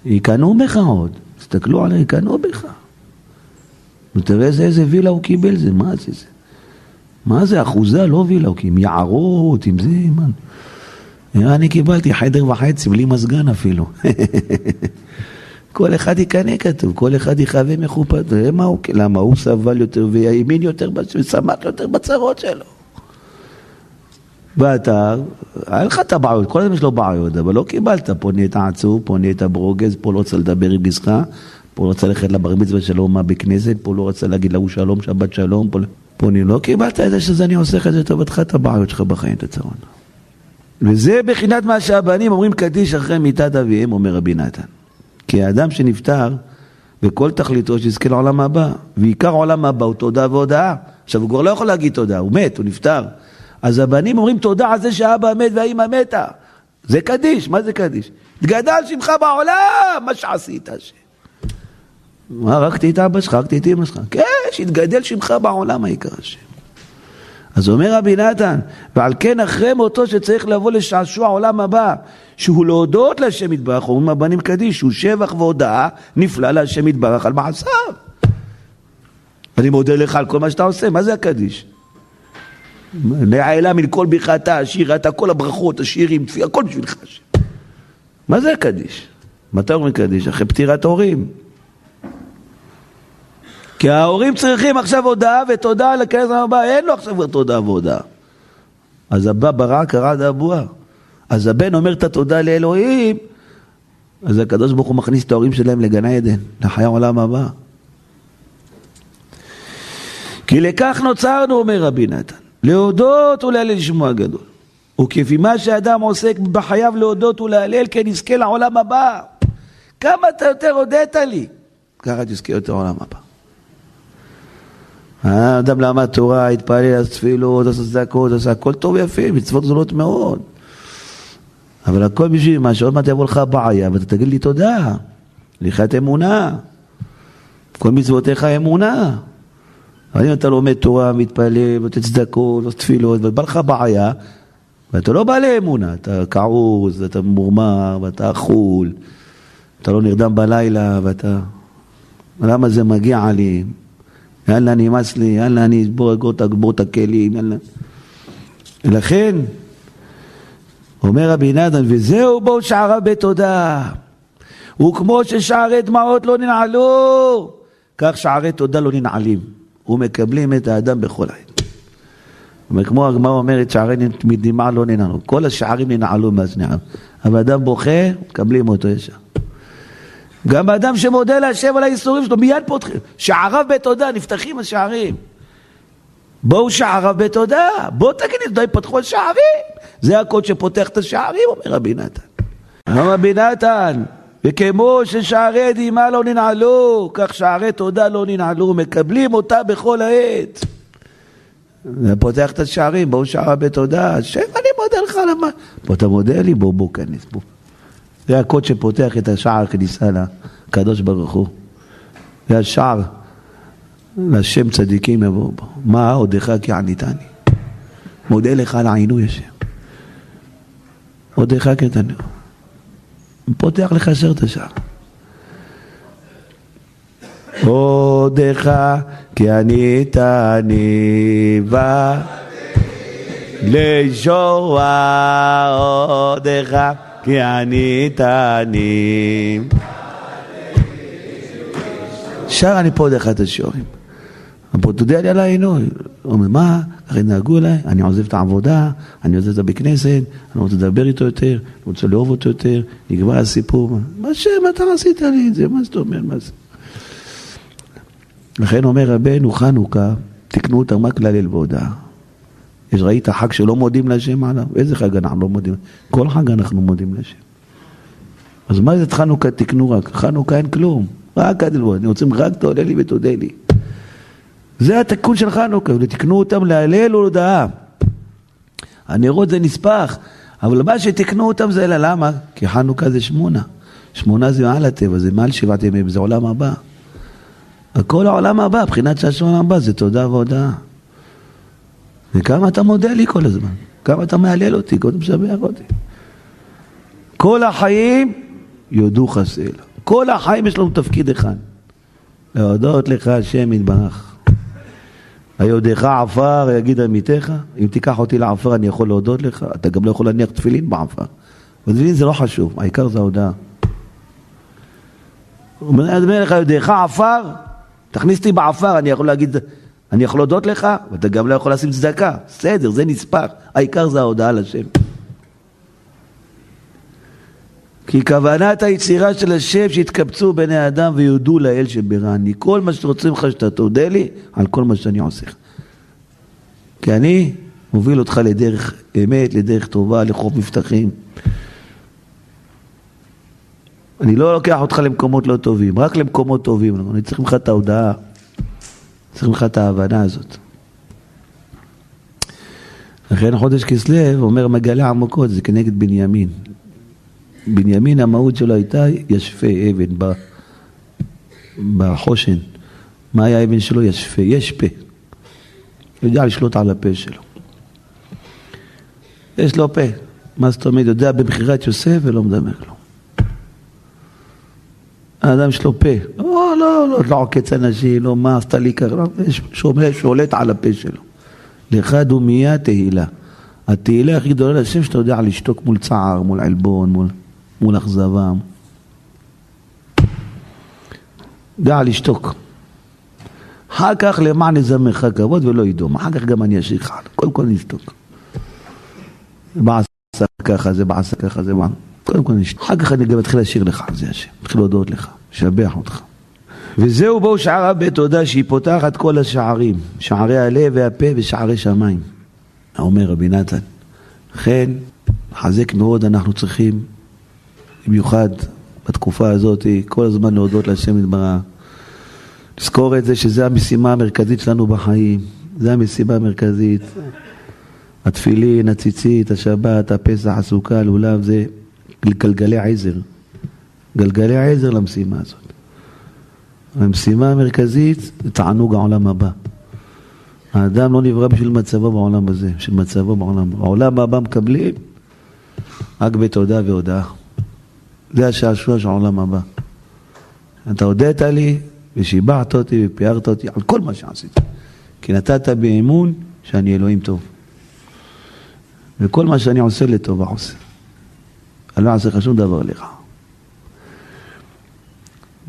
יקנאו בך עוד. תסתכלו עליהם, יקנאו בך. ותראה איזה, איזה וילה הוא קיבל זה, מה זה זה? מה זה, אחוזה לא וילה, הוא עם יערות, עם זה, מה? אני קיבלתי חדר וחצי בלי מזגן אפילו. כל אחד יקנא כתוב, כל אחד יכווה מכופת, מה הוא, למה הוא סבל יותר וימין יותר ושמח יותר בצרות שלו. ואתה, היה לך את הבעיות, כל הזמן יש לו בעיות, אבל לא קיבלת, פה נהיית עצוב, פה נהיית ברוגז, פה לא רוצה לדבר עם גזך, פה לא רצה ללכת לבר מצווה של אומה בכנסת, פה לא רצה להגיד להוא שלום, שבת שלום, פה, פה אני לא קיבלת את זה שזה אני עושה לך את זה טובתך, את הבעיות שלך בחיים, את הצרות. וזה בחינת מה שהבנים אומרים קדיש אחרי מיתת אביהם, אומר רבי נתן. כי האדם שנפטר, וכל תכליתו שיזכה לעולם הבא, ועיקר עולם הבא הוא תודה והודאה. עכשיו הוא כבר לא יכול להגיד תודה, הוא מת, הוא נפטר. אז הבנים אומרים תודה על זה שהאבא מת והאימא מתה. זה קדיש, מה זה קדיש? תגדל שמך בעולם, מה שעשית השם. מה, הרגתי את אבא שלך, הרגתי את אמא שלך. כן, שיתגדל שמך בעולם העיקר השם. אז אומר רבי נתן, ועל כן אחרי מותו שצריך לבוא לשעשוע העולם הבא, שהוא להודות להשם יתברך, אומרים הבנים קדיש, שהוא שבח והודאה נפלא להשם יתברך על מעשיו. אני מודה לך על כל מה שאתה עושה, מה זה הקדיש? נעלה מן כל ברכתה, השיר, אתה כל הברכות, השירים, הכל בשבילך. מה זה הקדיש? מתי אומרים קדיש? אחרי פטירת הורים. כי ההורים צריכים עכשיו הודעה ותודה לכנס הבא, אין לו עכשיו תודה והודעה. אז הבא ברק קרא דאבוה. אז הבן אומר את התודה לאלוהים, אז הקדוש ברוך הוא מכניס את ההורים שלהם לגן עדן, לחיי העולם הבא. כי לכך נוצרנו, אומר רבי נתן, להודות ולהלל לשמוע גדול. וכפי מה שאדם עוסק בחייו להודות ולהלל, כן יזכה לעולם הבא. כמה אתה יותר הודית לי, ככה תזכה יותר לעולם הבא. האדם למד תורה, התפלל, עשה תפילות, עשה צדקות, עשה הכל טוב ויפה, מצוות גדולות מאוד. אבל הכל בשביל מה שעוד מעט יבוא לך בעיה ואתה תגיד לי תודה, לחיות אמונה. כל מצוותיך אמונה. אבל אם אתה לומד תורה, מתפלל, נותן צדקות, עושה תפילות, ובא לך בעיה, ואתה לא בא לאמונה, אתה כעוז, אתה מורמר, ואתה אכול, אתה לא נרדם בלילה, ואתה... למה זה מגיע לי? יאללה נמאס לי, יאללה אני אגבור את הכלים, יאללה. ולכן, אומר רבי נתן, וזהו בו שעריו בתודה. וכמו ששערי דמעות לא ננעלו, כך שערי תודה לא ננעלים, ומקבלים את האדם בכל עת. כמו הגמרא אומרת, שערי דמעה לא ננעלו. כל השערים ננעלו מאז נעלו. אבל אדם בוכה, מקבלים אותו ישר. גם האדם שמודה להשם על האיסורים שלו, מיד פותחים. שעריו בתודה, נפתחים השערים. בואו שעריו בתודה, בואו תגידי, די פתחו השערים. זה הקוד שפותח את השערים, אומר רבי נתן. אומר רבי נתן, וכמו ששערי דמעה לא ננעלו, כך שערי תודה לא ננעלו, מקבלים אותה בכל העת. זה פותח את השערים, בואו שערה בתודה, השם אני מודה לך למה. בוא אתה מודה לי, בוא בוא כנס בוא. זה הקוד שפותח את השער הכניסה לקדוש ברוך הוא. זה השער להשם צדיקים יבואו בו. מה עודך כי עניתני. מודה לך על העינוי השם. עודך כי עניתני. פותח לך אשר את השער. עודך כי עניתני בא לישועה עודך כי עניתני שר אני פה דרך את השיעורים. אבל תודה לי על העינוי. הוא אומר, מה? ככה התנהגו אליי, אני עוזב את העבודה, אני עוזב את הבית כנסת, אני רוצה לדבר איתו יותר, אני רוצה לאהוב אותו יותר, נגמר הסיפור. מה שם, אתה עשית לי את זה? מה זאת אומרת? מה זה? לכן אומר רבנו חנוכה, תקנו אותם רק להלל והודאה. יש, ראית חג שלא מודים להשם עליו? איזה חג אנחנו לא מודים? כל חג אנחנו מודים להשם. אז מה זה חנוכה תקנו רק? חנוכה אין כלום. רק אלוהים, אני רוצה רק תעולה לי ותודה לי. זה התיקון של חנוכה, ותקנו אותם להלל ולהודאה. הנרות זה נספח, אבל מה שתקנו אותם זה אלא למה? כי חנוכה זה שמונה. שמונה זה מעל הטבע, זה מעל שבעת ימים, זה עולם הבא. הכל העולם הבא, מבחינת שהשעון הבא זה תודה והודאה. וכמה אתה מודה לי כל הזמן, כמה אתה מהלל אותי, כמה אתה משבח אותי. כל החיים יודו חסל. כל החיים יש לנו תפקיד אחד, להודות לך השם יתברך. היודעך עפר יגיד עמיתך, אם תיקח אותי לעפר אני יכול להודות לך, אתה גם לא יכול להניח תפילין בעפר. ותפילין זה לא חשוב, העיקר זה ההודעה. הוא אומר לך, יודעך עפר, תכניס אותי בעפר, אני יכול להגיד, אני יכול להודות לך, ואתה גם לא יכול לשים צדקה. בסדר, זה נספח, העיקר זה ההודעה לשם. כי כוונת היצירה של השם שיתקבצו בני האדם ויודו לאל שבראני. כל מה שרוצים לך שאתה תודה לי על כל מה שאני עושה. כי אני מוביל אותך לדרך אמת, לדרך טובה, לחוף מבטחים. אני לא לוקח אותך למקומות לא טובים, רק למקומות טובים. אני צריך ממך את ההודעה, צריך ממך את ההבנה הזאת. לכן חודש כסלו אומר מגלה עמוקות, זה כנגד בנימין. בנימין המהות שלו הייתה ישפה אבן בחושן. מה היה האבן שלו? ישפה, יש פה. יודע לשלוט על הפה שלו. יש לו פה. מה זאת אומרת? יודע במכירת יוסף ולא מדבר כלום. האדם יש לו פה. לא, לא, לא, לא עוקץ אנשים, לא מה עשתה לי ככה, שולט על הפה שלו. לך דומיה תהילה. התהילה הכי גדולה לשם שאתה יודע לשתוק מול צער, מול עלבון, מול... מול אכזבה. דע לשתוק. אחר כך למען יזמך כבוד ולא ידום. אחר כך גם אני אשאיר לך. קודם כל נשתוק. בעשה ככה, זה בעשה ככה, זה בעשה. קודם כל נשתוק. אחר כך אני גם אתחיל לשיר לך על זה השם. אתחיל להודות לך, לשבח אותך. וזהו בואו שערה בתודה שהיא פותחת כל השערים. שערי הלב והפה ושערי שמיים. אומר רבי נתן. לכן, חזק מאוד אנחנו צריכים במיוחד בתקופה הזאת, כל הזמן להודות להשם יתברך. לזכור את זה שזו המשימה המרכזית שלנו בחיים, זו המשימה המרכזית. התפילין, הציצית, השבת, הפסח, הסוכה, הלולב, זה גלגלי עזר. גלגלי עזר למשימה הזאת. המשימה המרכזית זה תענוג העולם הבא. האדם לא נברא בשביל מצבו בעולם הזה, בשביל מצבו בעולם. העולם הבא מקבלים רק בתודה והודאה. זה השעשוע של העולם הבא. אתה הודית לי ושיבחת אותי ופיארת אותי על כל מה שעשיתי. כי נתת בי אמון שאני אלוהים טוב. וכל מה שאני עושה לטובה עושה. אני לא אעשה לך שום דבר לך.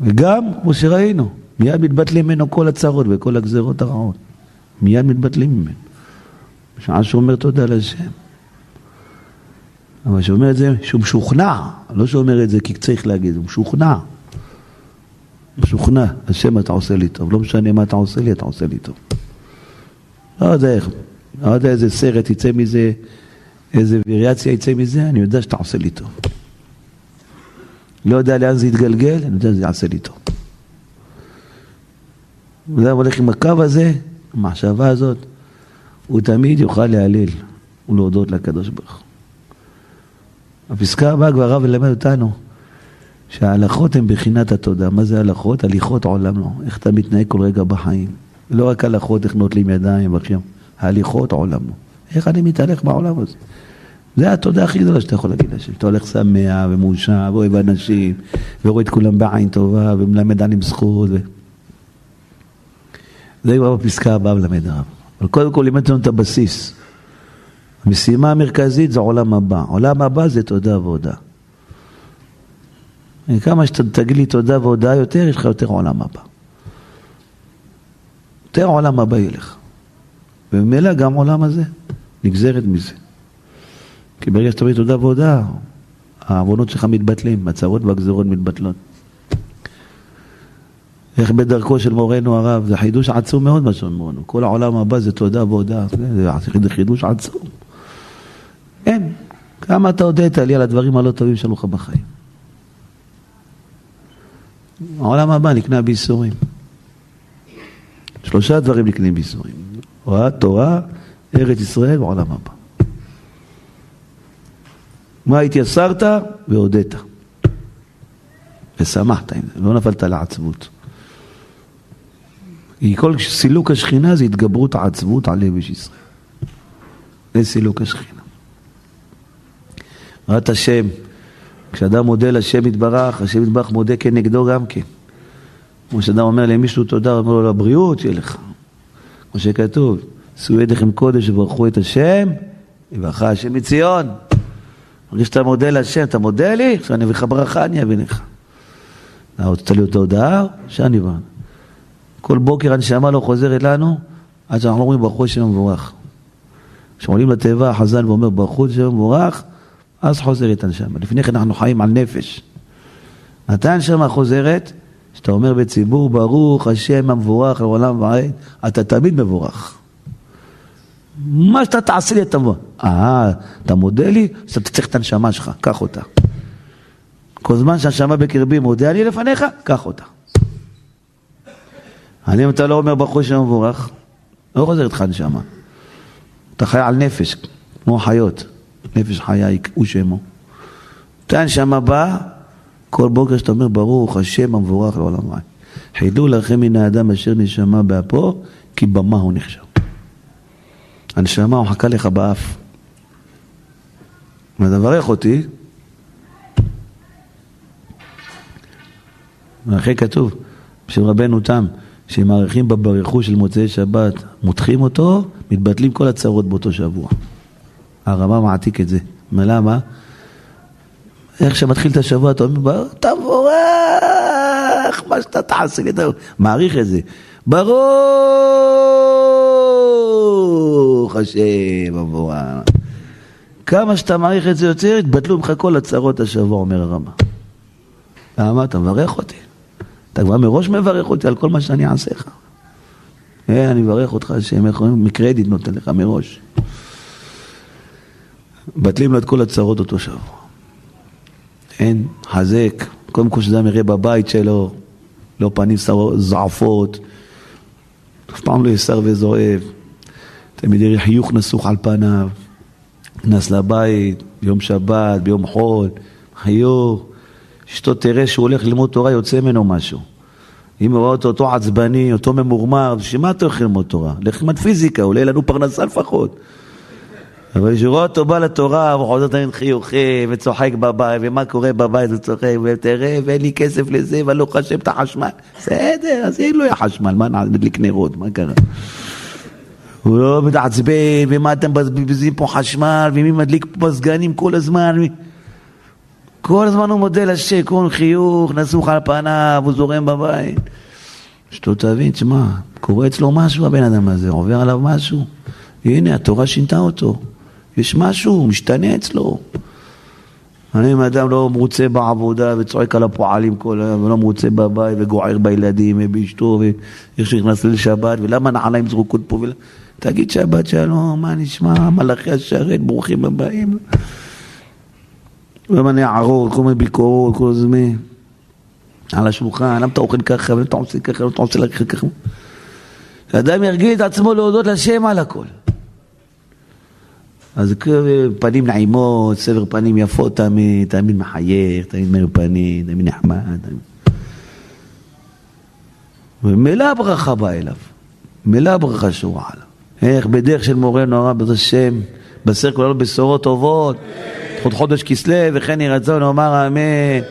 וגם, כמו שראינו, מיד מתבטלים ממנו כל הצרות וכל הגזרות הרעות. מיד מתבטלים ממנו. בשעה שהוא אומר תודה להשם. אבל שאומר את זה שהוא משוכנע, לא שאומר את זה כי צריך להגיד, הוא משוכנע. משוכנע, השם אתה עושה לי טוב, לא משנה מה אתה עושה לי, אתה עושה לי טוב. לא יודע איך, לא יודע איזה סרט יצא מזה, איזה וריאציה יצא מזה, אני יודע שאתה עושה לי טוב. לא יודע לאן זה יתגלגל, אני יודע שזה יעשה לי טוב. וזה הולך עם הקו הזה, המחשבה הזאת, הוא תמיד יוכל להלל ולהודות לקדוש ברוך הוא. הפסקה הבאה כבר הרב מלמד אותנו שההלכות הן בחינת התודה. מה זה הלכות? הליכות עולם לא. איך אתה מתנהג כל רגע בחיים. לא רק הלכות איך נוטלים ידיים ואחים, ההליכות עולם לא. איך אני מתהלך בעולם הזה. זה התודה הכי גדולה שאתה יכול להגיד לשם. אתה הולך שמח ומאושר ואוהב אנשים ורואה את כולם בעין טובה ומלמד עליהם זכות. ו... זה כבר בפסקה הבאה מלמד הרב. אבל קודם כל לימד לנו את הבסיס. המשימה המרכזית זה עולם הבא. עולם הבא זה תודה והודאה. כמה שאתה תגיד לי תודה והודאה יותר, יש לך יותר עולם הבא. יותר עולם הבא יהיה לך. וממילא גם עולם הזה נגזרת מזה. כי ברגע שאתה אומר תודה והודאה, העוונות שלך מתבטלים, הצרות והגזרות מתבטלות. איך בדרכו של מורנו הרב, זה חידוש עצום מאוד מה שאומרנו. כל העולם הבא זה תודה והודאה, זה חידוש עצום. אין. כמה אתה הודית לי על הדברים הלא טובים שהיו לך בחיים. העולם הבא נקנה בייסורים. שלושה דברים נקנים בייסורים. תורה, ארץ ישראל ועולם הבא. מה התייסרת והודית. ושמחת עם זה, לא נפלת לעצבות. כי כל סילוק השכינה זה התגברות העצבות על איש ישראל. זה סילוק השכינה. ראת השם, כשאדם מודה לשם יתברך, השם יתברך מודה כנגדו גם כן. כמו שאדם אומר למישהו תודה, הוא אומר לו לבריאות שיהיה לך. כמו שכתוב, שאו ידיכם קודש וברכו את השם, יברכה השם מציון. ברגע שאתה מודה להשם, אתה מודה לי, עכשיו אני אביא לך ברכה, אני אביא לך. רוצה לי את ההודעה? שאני בא. כל בוקר הנשמה לא חוזרת לנו, עד שאנחנו אומרים ברכו שם מבורך. כשעולים לתיבה החזן ואומר ברכו שם מבורך, אז חוזרת הנשמה. לפני כן אנחנו חיים על נפש. מתי הנשמה חוזרת? כשאתה אומר בציבור, ברוך השם המבורך לעולם ועד, אתה תמיד מבורך. מה שאתה תעשה לי אתה מבורך. אה, אתה מודה לי? אז אתה צריך את הנשמה שלך, קח אותה. כל זמן שהנשמה בקרבי מודה לי לפניך, קח אותה. אני אם אתה לא אומר ברוך השם המבורך, לא חוזר איתך הנשמה. אתה חי על נפש, כמו חיות. נפש חיה הוא שמו. אתה הנשמה באה, כל בוקר שאתה אומר ברוך השם המבורך לעולם רעי. חידו לכם מן האדם אשר נשמה באפו, כי במה הוא נחשב. הנשמה הוא חכה לך באף. ותברך אותי, ואחרי כתוב, בשם רבנו תם, שמאריכים בברכו של מוצאי שבת, מותחים אותו, מתבטלים כל הצרות באותו שבוע. הרמב"ם מעתיק את זה. למה? איך שמתחיל את השבוע, אתה אומר, תבורך, מה שאתה תעשה מעריך את זה. ברוך השם, מבורך. כמה שאתה מעריך את זה יותר, יתבטלו ממך כל הצרות השבוע, אומר הרמב"ם. למה? אתה מברך אותי. אתה כבר מראש מברך אותי על כל מה שאני אעשה לך. אה, אני מברך אותך, השם, איך אומרים, מקרדיט נותן לך מראש. מבטלים לו את כל הצרות אותו שבוע. אין, חזק, קודם כל שזה יראה בבית שלו, לא פנים זעפות, אף פעם לא יסר וזועף, תמיד יראה חיוך נסוך על פניו, נכנס לבית, ביום שבת, ביום חול, חיוך, אשתו תראה שהוא הולך ללמוד תורה, יוצא ממנו משהו. אם הוא רואה אותו, אותו עצבני, אותו ממורמר, בשביל מה אתה הולך ללמוד תורה? לך ללמוד פיזיקה, עולה לנו פרנסה לפחות. אבל כשהוא רואה אותו בא לתורה, הוא חוזר תמיד חיוכים, וצוחק בבית, ומה קורה בבית, הוא צוחק, ותראה, ואין לי כסף לזה, ואני לא חשב את החשמל. בסדר, אז אין לו חשמל, מה נדליק נרות, מה קרה? הוא לא מתעצבן, ומה אתם מבזבזים פה חשמל, ומי מדליק פה מזגנים כל הזמן. כל הזמן הוא מודה לשם, כל חיוך, נסוך על פניו, הוא זורם בבית. שאתה תבין, תשמע, קורה אצלו משהו הבן אדם הזה, עובר עליו משהו. הנה, התורה שינתה אותו. יש משהו, משתנה אצלו. אני אם אדם לא מרוצה בעבודה וצועק על הפועלים כל היום, ולא מרוצה בבית וגוער בילדים ובאשתו, ואיך שנכנס ליל שבת, ולמה נעליים זרוקות פה, תגיד שבת שלום, מה נשמע, מלאכי השרת, ברוכים הבאים. כל מיני הערות, כל מיני ביקורות, כל הזמן. על השולחן, למה אתה אוכל ככה, למה אתה עושה ככה, למה אתה עושה ככה. שאדם ירגיל את עצמו להודות לשם על הכל. אז פנים נעימות, סבר פנים יפות תמיד, תמיד מחייך, תמיד מאיר פנים, תמיד נחמד. ומילא הברכה באה אליו, מילא הברכה שורה עליו. איך בדרך של מורנו הרב בעזרת השם, בשר כולנו בשורות טובות, חודש כסלו וכן יהי רצון לומר אמן.